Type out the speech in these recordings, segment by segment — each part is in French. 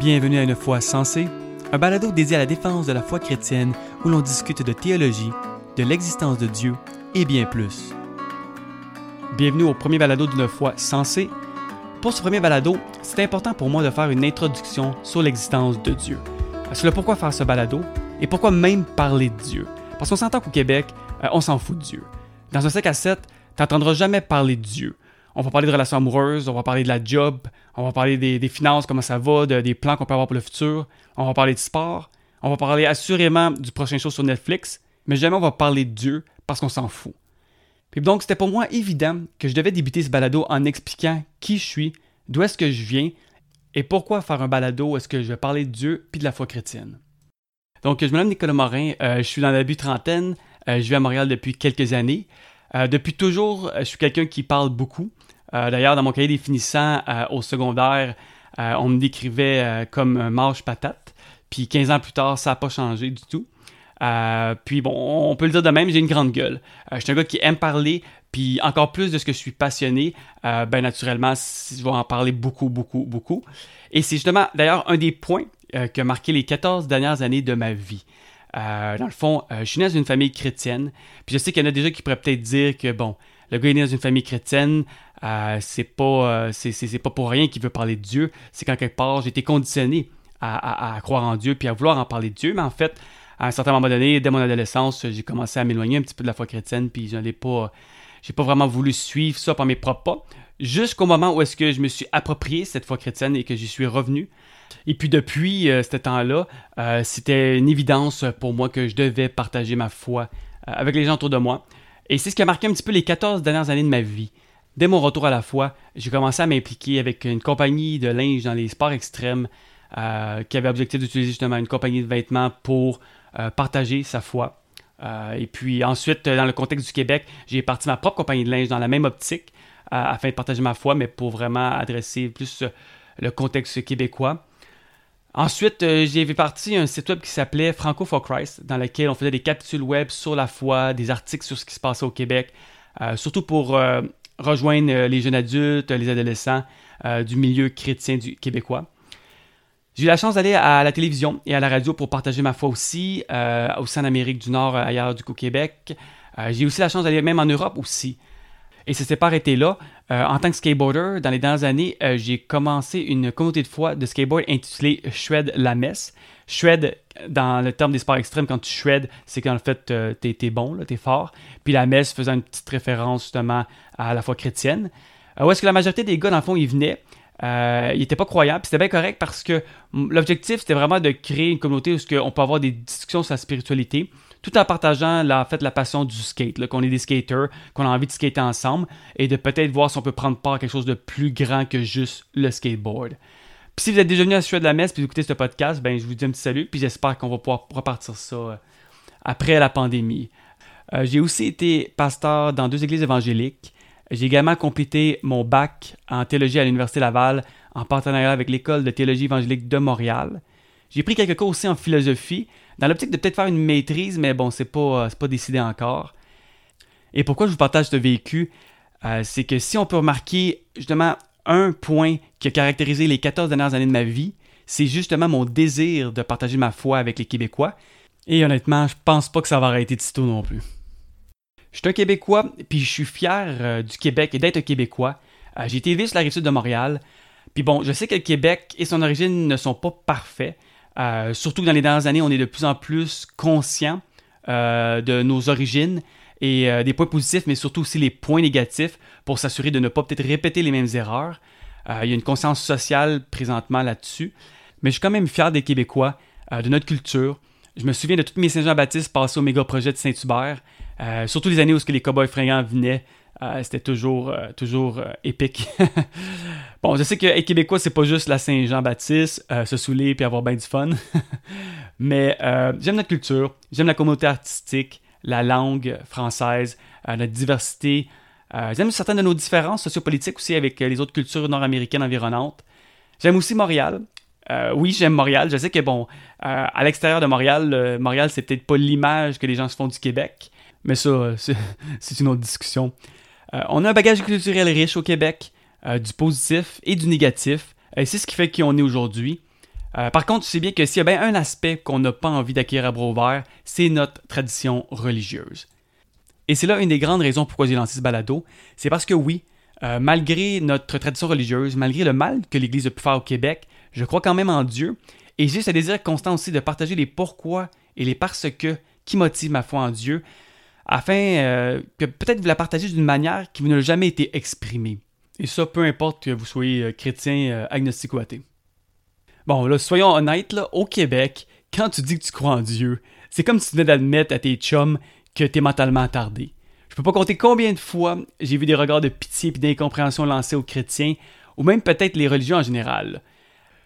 Bienvenue à Une foi sensée, un balado dédié à la défense de la foi chrétienne où l'on discute de théologie, de l'existence de Dieu et bien plus. Bienvenue au premier balado d'une foi sensée. Pour ce premier balado, c'est important pour moi de faire une introduction sur l'existence de Dieu. Sur le pourquoi faire ce balado et pourquoi même parler de Dieu. Parce qu'on s'entend qu'au Québec, euh, on s'en fout de Dieu. Dans un 5 à 7, tu n'entendras jamais parler de Dieu. On va parler de relations amoureuses, on va parler de la job, on va parler des, finances, comment ça va, des plans qu'on peut avoir pour le futur, on va parler de sport, on va parler assurément du prochain show sur Netflix, mais jamais on va parler de Dieu parce qu'on s'en fout. Puis donc, c'était pour moi évident que je devais débuter ce balado en expliquant qui je suis, d'où est-ce que je viens et pourquoi faire un balado est-ce que je vais parler de Dieu puis de la foi chrétienne. Donc, je nomme Nicolas Morin, euh, je suis dans la début trentaine, euh, je vis à Montréal depuis quelques années. Euh, depuis toujours, je suis quelqu'un qui parle beaucoup. D'ailleurs, dans mon cahier définissant au secondaire, on me décrivait comme un mâche patate. Puis 15 ans plus tard, ça n'a pas changé du tout. puis bon, on peut le dire de même, j'ai une grande gueule. je suis un gars qui aime parler, puis encore plus de ce que je suis passionné, ben naturellement, je vais en parler beaucoup, beaucoup, beaucoup. Et c'est justement, d'ailleurs, un des points euh, qui a marqué les 14 dernières années de ma vie. Euh, dans le fond, euh, je suis né dans une famille chrétienne. Puis je sais qu'il y en a déjà qui pourraient peut-être dire que, bon, le gars est né dans une famille chrétienne, c'est pas, c'est, pas pour rien qu'il veut parler de Dieu. C'est qu'en quelque part, j'ai été conditionné à, croire en Dieu puis à vouloir en parler de Dieu. Mais en fait, à un certain moment donné, dès mon adolescence, j'ai commencé à m'éloigner un petit peu de la foi chrétienne. Puis je n'ai pas, j'ai pas vraiment voulu suivre ça par mes propres pas. Jusqu'au moment où est-ce que je me suis approprié cette foi chrétienne et que j'y suis revenu. Et puis depuis euh, ce temps-là, euh, c'était une évidence pour moi que je devais partager ma foi euh, avec les gens autour de moi. Et c'est ce qui a marqué un petit peu les 14 dernières années de ma vie. Dès mon retour à la foi, j'ai commencé à m'impliquer avec une compagnie de linge dans les sports extrêmes qui avait objectif d'utiliser justement une compagnie de vêtements pour partager sa foi. et puis ensuite, dans le contexte du Québec, j'ai parti ma propre compagnie de linge dans la même optique afin de partager ma foi, mais pour vraiment adresser plus le contexte québécois. Ensuite, euh, j'ai vu partie un site web qui s'appelait Franco for Christ, dans lequel on faisait des capsules web sur la foi, des articles sur ce qui se passait au Québec, euh, surtout pour euh, rejoindre les jeunes adultes, les adolescents du milieu chrétien du québécois. J'ai eu la chance d'aller à la télévision et à la radio pour partager ma foi aussi, au sein d'Amérique du Nord, ailleurs du Québec. j'ai eu aussi la chance d'aller même en Europe aussi. Et ça s'est pas arrêté là. Euh, en tant que skateboarder, dans les dernières années, euh, j'ai commencé une communauté de foi de skateboard intitulée Shred la messe. Shred, dans le terme des sports extrêmes, quand tu shred, c'est qu'en fait, euh, t'es es bon, t'es fort. Puis la messe faisant une petite référence justement à la foi chrétienne. où est-ce que la majorité des gars, dans le fond, ils venaient? ils n'étaient pas croyants. Puis c'était bien correct parce que l'objectif, c'était vraiment de créer une communauté où on peut avoir des discussions sur la spiritualité tout en partageant la, fait, la passion du skate, qu'on est des skaters, qu'on a envie de skater ensemble et de peut-être voir si on peut prendre part à quelque chose de plus grand que juste le skateboard. Puis si vous êtes déjà venu à Suède de la messe puis vous écoutez ce podcast, ben je vous dis un petit salut puis j'espère qu'on va pouvoir repartir ça euh, après la pandémie. Euh, j'ai aussi été pasteur dans deux églises évangéliques. J'ai également complété mon bac en théologie à l'Université Laval en partenariat avec l'École de théologie évangélique de Montréal. J'ai pris quelques cours aussi en philosophie, dans l'optique de peut-être faire une maîtrise, mais bon, c'est pas, pas décidé encore. Et pourquoi je vous partage ce vécu euh, C'est que si on peut remarquer justement un point qui a caractérisé les 14 dernières années de ma vie, c'est justement mon désir de partager ma foi avec les Québécois. Et honnêtement, je pense pas que ça va arrêter de sitôt non plus. Je suis un Québécois, puis je suis fier euh, du Québec et d'être Québécois. Euh, j'ai été élevé sur la rive sud de Montréal. Puis bon, je sais que le Québec et son origine ne sont pas parfaits. Euh, surtout que dans les dernières années, on est de plus en plus conscient de nos origines et euh, des points positifs, mais surtout aussi les points négatifs pour s'assurer de ne pas peut-être répéter les mêmes erreurs. il y a une conscience sociale présentement là-dessus. Mais je suis quand même fier des Québécois, de notre culture. Je me souviens de toutes mes Saint-Jean-Baptiste passées au méga projet de Saint-Hubert, surtout les années où ce que les cowboys fringants venaient euh, c'était toujours, euh, toujours euh, épique. bon, je sais que être québécois, c'est pas juste la Saint-Jean-Baptiste, se saouler puis avoir bien du fun. Mais j'aime notre culture, j'aime la communauté artistique, la langue française, notre diversité. j'aime certaines de nos différences sociopolitiques aussi avec les autres cultures nord-américaines environnantes. J'aime aussi Montréal. oui, j'aime Montréal. Je sais que, bon, à l'extérieur de Montréal, Montréal, c'est peut-être pas l'image que les gens se font du Québec. Mais ça, c'est une autre discussion. Euh, on a un bagage culturel riche au Québec, euh, du positif et du négatif. Et c'est ce qui fait qui on est aujourd'hui. Euh, par contre, tu sais bien que s'il y a bien un aspect qu'on n'a pas envie d'acquérir à bras ouverts, c'est notre tradition religieuse. Et c'est là une des grandes raisons pourquoi j'ai lancé ce balado. C'est parce que oui, euh, malgré notre tradition religieuse, malgré le mal que l'Église a pu faire au Québec, je crois quand même en Dieu. Et j'ai ce désir constant aussi de partager les pourquoi et les parce que qui motivent ma foi en Dieu, afin euh, que peut-être vous la partagez d'une manière qui vous n'a jamais été exprimée. Et ça, peu importe que vous soyez chrétien, agnostique ou athée. Bon, là, soyons honnêtes, là, au Québec, quand tu dis que tu crois en Dieu, c'est comme si tu venais d'admettre à tes chums que t'es mentalement attardé. Je peux pas compter combien de fois j'ai vu des regards de pitié et d'incompréhension lancés aux chrétiens, ou même peut-être les religions en général.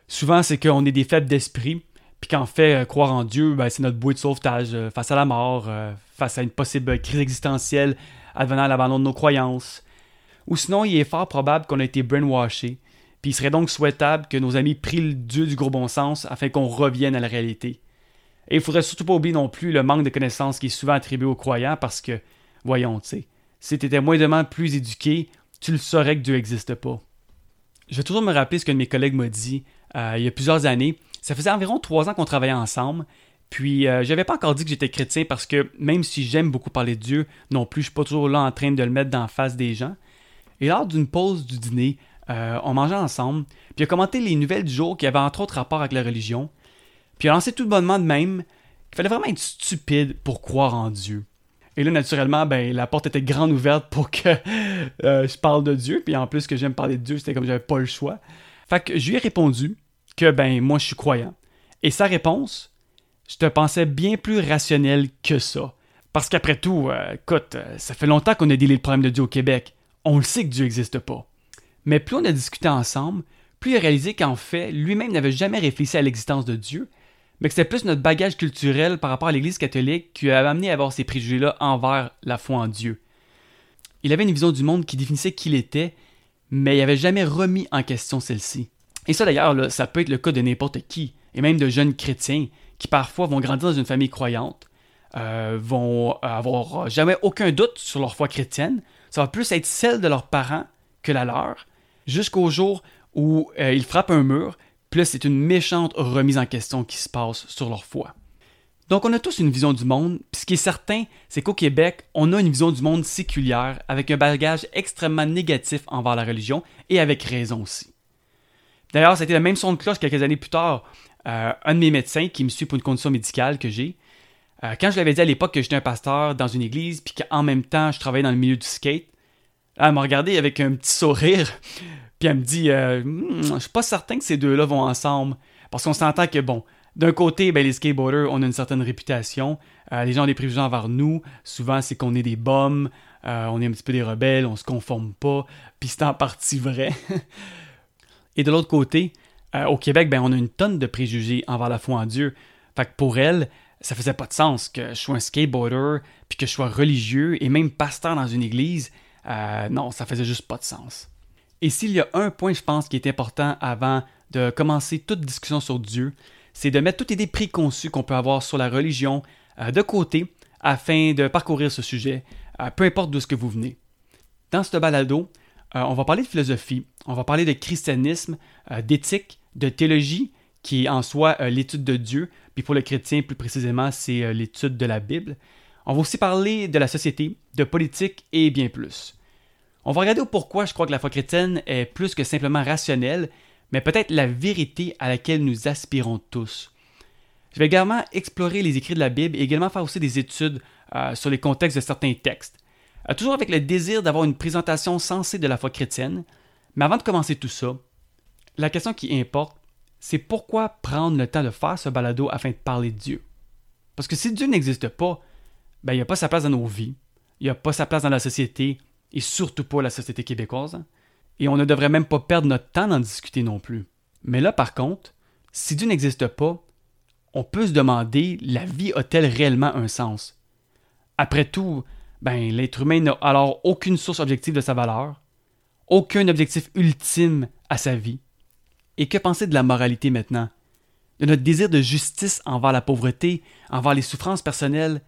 Souvent, c'est qu'on est des faibles d'esprit, puis qu'en fait, euh, croire en Dieu, ben, c'est notre bouée de sauvetage euh, face à la mort, euh, face à une possible crise existentielle advenant à l'abandon de nos croyances. Ou sinon, il est fort probable qu'on a été brainwashé, puis il serait donc souhaitable que nos amis prient le Dieu du gros bon sens afin qu'on revienne à la réalité. Et il faudrait surtout pas oublier non plus le manque de connaissances qui est souvent attribué aux croyants parce que, voyons, tu sais, si tu étais moindrement plus éduqué, tu le saurais que Dieu n'existe pas. Je vais toujours me rappeler ce qu'un de mes collègues m'a dit euh, il y a plusieurs années. Ça faisait environ trois ans qu'on travaillait ensemble. Puis, je euh, j'avais pas encore dit que j'étais chrétien parce que même si j'aime beaucoup parler de Dieu, non plus, je suis pas toujours là en train de le mettre dans la face des gens. Et lors d'une pause du dîner, euh, on mangeait ensemble, puis il a commenté les nouvelles du jour qui avaient entre autres rapport avec la religion, puis il a lancé tout bonnement de même qu'il fallait vraiment être stupide pour croire en Dieu. Et là, naturellement, ben, la porte était grande ouverte pour que euh, je parle de Dieu, puis en plus que j'aime parler de Dieu, c'était comme j'avais pas le choix. Fait que je lui ai répondu que ben moi je suis croyant. Et sa réponse, je te pensais bien plus rationnel que ça. Parce qu'après tout, euh, écoute, ça fait longtemps qu'on a délai le problème de Dieu au Québec. On le sait que Dieu n'existe pas. Mais plus on a discuté ensemble, plus il a réalisé qu'en fait, lui-même n'avait jamais réfléchi à l'existence de Dieu, mais que c'était plus notre bagage culturel par rapport à l'Église catholique qui a amené à avoir ces préjugés-là envers la foi en Dieu. Il avait une vision du monde qui définissait qui il était, mais il n'avait jamais remis en question celle-ci. Et ça d'ailleurs, ça peut être le cas de n'importe qui, et même de jeunes chrétiens qui parfois vont grandir dans une famille croyante, euh, vont avoir jamais aucun doute sur leur foi chrétienne, ça va plus être celle de leurs parents que la leur, jusqu'au jour où euh, ils frappent un mur, puis c'est une méchante remise en question qui se passe sur leur foi. Donc, on a tous une vision du monde, puis ce qui est certain, c'est qu'au Québec, on a une vision du monde séculière, avec un bagage extrêmement négatif envers la religion, et avec raison aussi. D'ailleurs, été le même son de cloche quelques années plus tard. Euh, un de mes médecins qui me suit pour une condition médicale que j'ai, euh, quand je l'avais dit à l'époque que j'étais un pasteur dans une église, puis qu'en même temps, je travaillais dans le milieu du skate, elle m'a regardé avec un petit sourire, puis elle me dit euh, hmm, Je suis pas certain que ces deux-là vont ensemble. Parce qu'on s'entend que, bon, d'un côté, ben, les skateboarders, on a une certaine réputation. Euh, les gens ont des préjugés envers nous. Souvent, c'est qu'on est des bombes, euh, on est un petit peu des rebelles, on se conforme pas. Puis c'est en partie vrai. Et de l'autre côté, au Québec, ben, on a une tonne de préjugés envers la foi en Dieu. Fait que pour elle, ça faisait pas de sens que je sois un skateboarder, puis que je sois religieux et même pasteur dans une église. Euh, non, ça faisait juste pas de sens. Et s'il y a un point, je pense, qui est important avant de commencer toute discussion sur Dieu, c'est de mettre toutes les idées préconçues qu'on peut avoir sur la religion euh, de côté afin de parcourir ce sujet, euh, peu importe d'où ce que vous venez. Dans ce balado, on va parler de philosophie, on va parler de christianisme, d'éthique, de théologie, qui est en soi l'étude de Dieu, puis pour le chrétien plus précisément, c'est l'étude de la Bible. On va aussi parler de la société, de politique et bien plus. On va regarder pourquoi je crois que la foi chrétienne est plus que simplement rationnelle, mais peut-être la vérité à laquelle nous aspirons tous. Je vais également explorer les écrits de la Bible et également faire aussi des études euh, sur les contextes de certains textes, euh, toujours avec le désir d'avoir une présentation sensée de la foi chrétienne. Mais avant de commencer tout ça, la question qui importe, c'est pourquoi prendre le temps de faire ce balado afin de parler de Dieu? Parce que si Dieu n'existe pas, ben, il n'y a pas sa place dans nos vies, il n'y a pas sa place dans la société, et surtout pas la société québécoise. Et on ne devrait même pas perdre notre temps d'en discuter non plus. Mais là, par contre, si Dieu n'existe pas, on peut se demander la vie a-t-elle réellement un sens? Après tout, ben, l'être humain n'a alors aucune source objective de sa valeur, aucun objectif ultime à sa vie. Et que penser de la moralité maintenant? De notre désir de justice envers la pauvreté, envers les souffrances personnelles?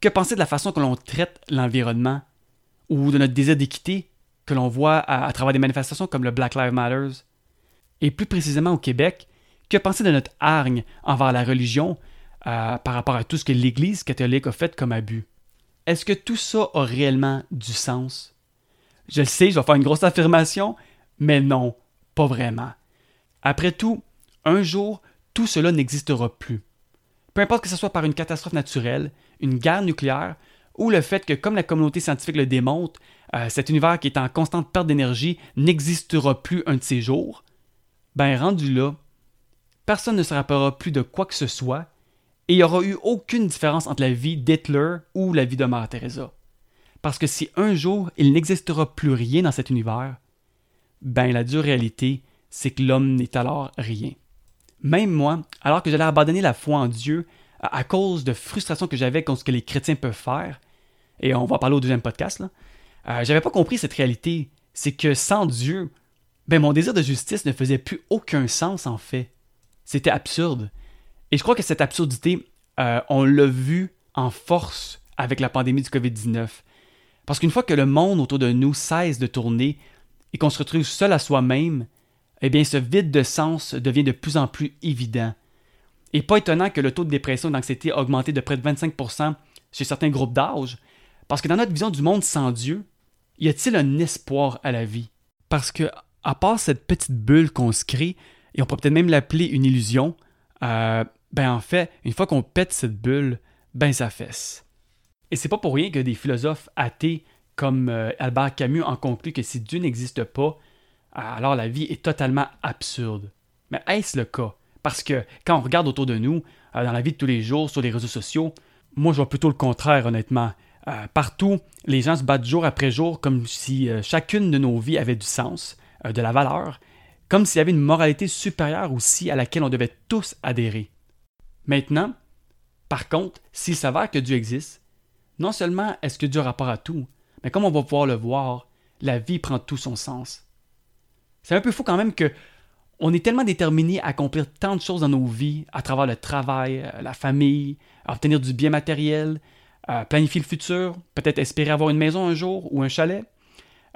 Que penser de la façon que l'on traite l'environnement? Ou de notre désir d'équité que l'on voit à, travers des manifestations comme le Black Lives Matter. Et plus précisément au Québec, Que penser de notre hargne envers la religion euh, par rapport à tout ce que l'Église catholique a fait comme abus? Est-ce que tout ça a réellement du sens? Je le sais, je vais faire une grosse affirmation, mais non, pas vraiment. Après tout, un jour, tout cela n'existera plus. Peu importe que ce soit par une catastrophe naturelle, une guerre nucléaire, ou le fait que, comme la communauté scientifique le démontre, euh, cet univers qui est en constante perte d'énergie n'existera plus un de ces jours, ben rendu là, personne ne se rappellera plus de quoi que ce soit, et il n'y aura eu aucune différence entre la vie d'Hitler ou la vie de Mère Teresa. Parce que si un jour il n'existera plus rien dans cet univers, ben la dure réalité, c'est que l'homme n'est alors rien. Même moi, alors que j'allais abandonner la foi en Dieu à, cause de frustrations que j'avais contre ce que les chrétiens peuvent faire, et on va parler au deuxième podcast, là, euh, j'avais pas compris cette réalité. C'est que sans Dieu, ben mon désir de justice ne faisait plus aucun sens en fait. C'était absurde. Et je crois que cette absurdité, euh, on l'a vu en force avec la pandémie du COVID-19. Parce qu'une fois que le monde autour de nous cesse de tourner et qu'on se retrouve seul à soi-même, eh bien ce vide de sens devient de plus en plus évident. Et pas étonnant que le taux de dépression et d'anxiété a augmenté de près de 25% chez certains groupes d'âge, parce que dans notre vision du monde sans Dieu, y a-t-il un espoir à la vie? Parce que, à part cette petite bulle qu'on se crée, et on peut peut-être même l'appeler une illusion, euh, ben en fait, une fois qu'on pète cette bulle, ben ça fesse. Et c'est pas pour rien que des philosophes athées comme euh, Albert Camus en concluent que si Dieu n'existe pas, alors la vie est totalement absurde. Mais est-ce le cas? Parce que quand on regarde autour de nous, euh, dans la vie de tous les jours, sur les réseaux sociaux, moi je vois plutôt le contraire honnêtement. Euh, partout, les gens se battent jour après jour comme si euh, chacune de nos vies avait du sens, euh, de la valeur, comme s'il y avait une moralité supérieure aussi à laquelle on devait tous adhérer. Maintenant, par contre, s'il s'avère que Dieu existe, non seulement est-ce que Dieu a rapport à tout, mais comme on va pouvoir le voir, la vie prend tout son sens. C'est un peu fou quand même que on est tellement déterminé à accomplir tant de choses dans nos vies, à travers le travail, la famille, à obtenir du bien matériel, planifier le futur, peut-être espérer avoir une maison un jour ou un chalet,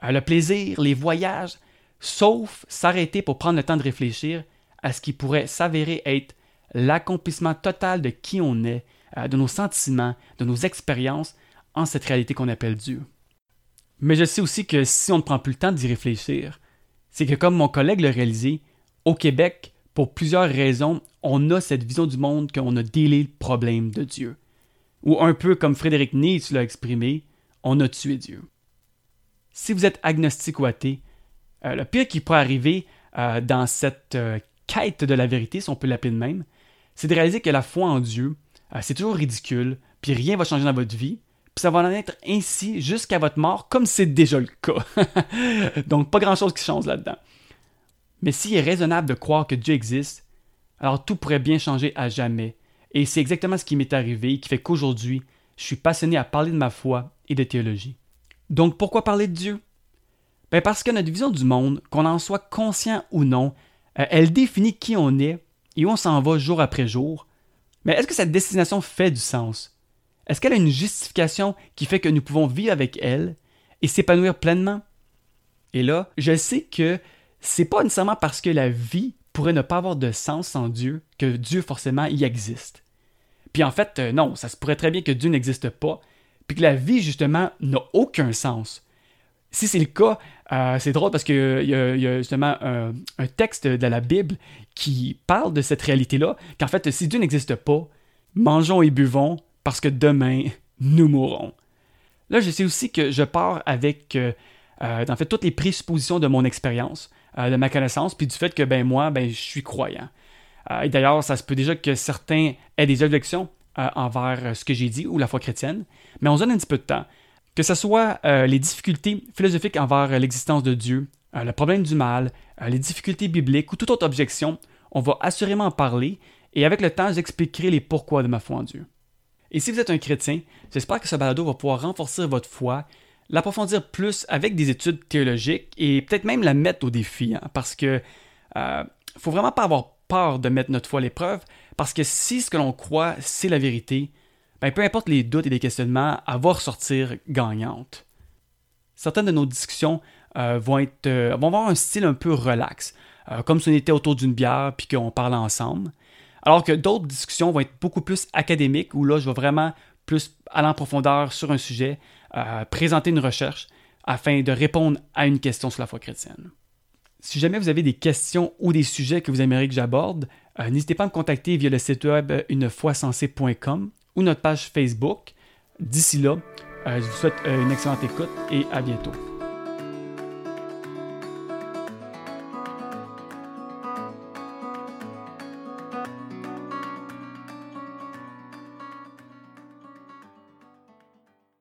le plaisir, les voyages, sauf s'arrêter pour prendre le temps de réfléchir à ce qui pourrait s'avérer être l'accomplissement total de qui on est, euh, de nos sentiments, de nos expériences en cette réalité qu'on appelle Dieu. Mais je sais aussi que si on ne prend plus le temps d'y réfléchir, c'est que comme mon collègue l'a réalisé, au Québec, pour plusieurs raisons, on a cette vision du monde qu'on a délai le problème de Dieu ou un peu comme Frédéric Nietzsche l'a exprimé, on a tué Dieu. Si vous êtes agnostique ou athée, euh, le pire qui pourrait arriver euh, dans cette euh, quête de la vérité, si on peut l'appeler de même, c'est de réaliser que la foi en Dieu, c'est toujours ridicule, puis rien va changer dans votre vie, puis ça va en être ainsi jusqu'à votre mort, comme c'est déjà le cas. Donc pas grand-chose qui change là-dedans. Mais s'il est raisonnable de croire que Dieu existe, alors tout pourrait bien changer à jamais, et c'est exactement ce qui m'est arrivé qui fait qu'aujourd'hui, je suis passionné à parler de ma foi et de théologie. Donc pourquoi parler de Dieu? Ben Parce que notre vision du monde, qu'on en soit conscient ou non, euh, elle définit qui on est et où on s'en va jour après jour. Mais est-ce que cette destination fait du sens? Est-ce qu'elle a une justification qui fait que nous pouvons vivre avec elle et s'épanouir pleinement? Et là, je sais que c'est pas nécessairement parce que la vie pourrait ne pas avoir de sens sans Dieu que Dieu forcément y existe. Puis en fait, euh, non, ça se pourrait très bien que Dieu n'existe pas, puis que la vie justement n'a aucun sens. Si c'est le cas, euh, c'est drôle parce qu'il y, a justement un, texte de la Bible qui parle de cette réalité-là, qu'en fait, si Dieu n'existe pas, mangeons et buvons parce que demain, nous mourrons. Là, je sais aussi que je pars avec, euh, en fait, toutes les présuppositions de mon expérience. Euh, de ma connaissance, puis du fait que ben moi, ben je suis croyant. Euh, et d'ailleurs, ça se peut déjà que certains aient des objections euh, envers ce que j'ai dit ou la foi chrétienne, mais on se donne un petit peu de temps. Que ce soit les difficultés philosophiques envers l'existence de Dieu, le problème du mal, les difficultés bibliques ou toute autre objection, on va assurément en parler et avec le temps, j'expliquerai les pourquoi de ma foi en Dieu. Et si vous êtes un chrétien, j'espère que ce balado va pouvoir renforcer votre foi l'approfondir plus avec des études théologiques et peut-être même la mettre au défi, hein, parce que euh, faut vraiment pas avoir peur de mettre notre foi à l'épreuve, parce que si ce que l'on croit, c'est la vérité, ben, peu importe les doutes et les questionnements, elle va ressortir gagnante. Certaines de nos discussions euh, vont, être, euh, vont avoir un style un peu relax. comme si on était autour d'une bière puis qu'on parlait ensemble. Alors que d'autres discussions vont être beaucoup plus académiques, où là, je vais vraiment plus aller en profondeur sur un sujet, présenter une recherche afin de répondre à une question sur la foi chrétienne. Si jamais vous avez des questions ou des sujets que vous aimeriez que j'aborde, euh, n'hésitez pas à me contacter via le site web unefoisensé.com ou notre page Facebook. D'ici là, euh, je vous souhaite euh, une excellente écoute et à bientôt.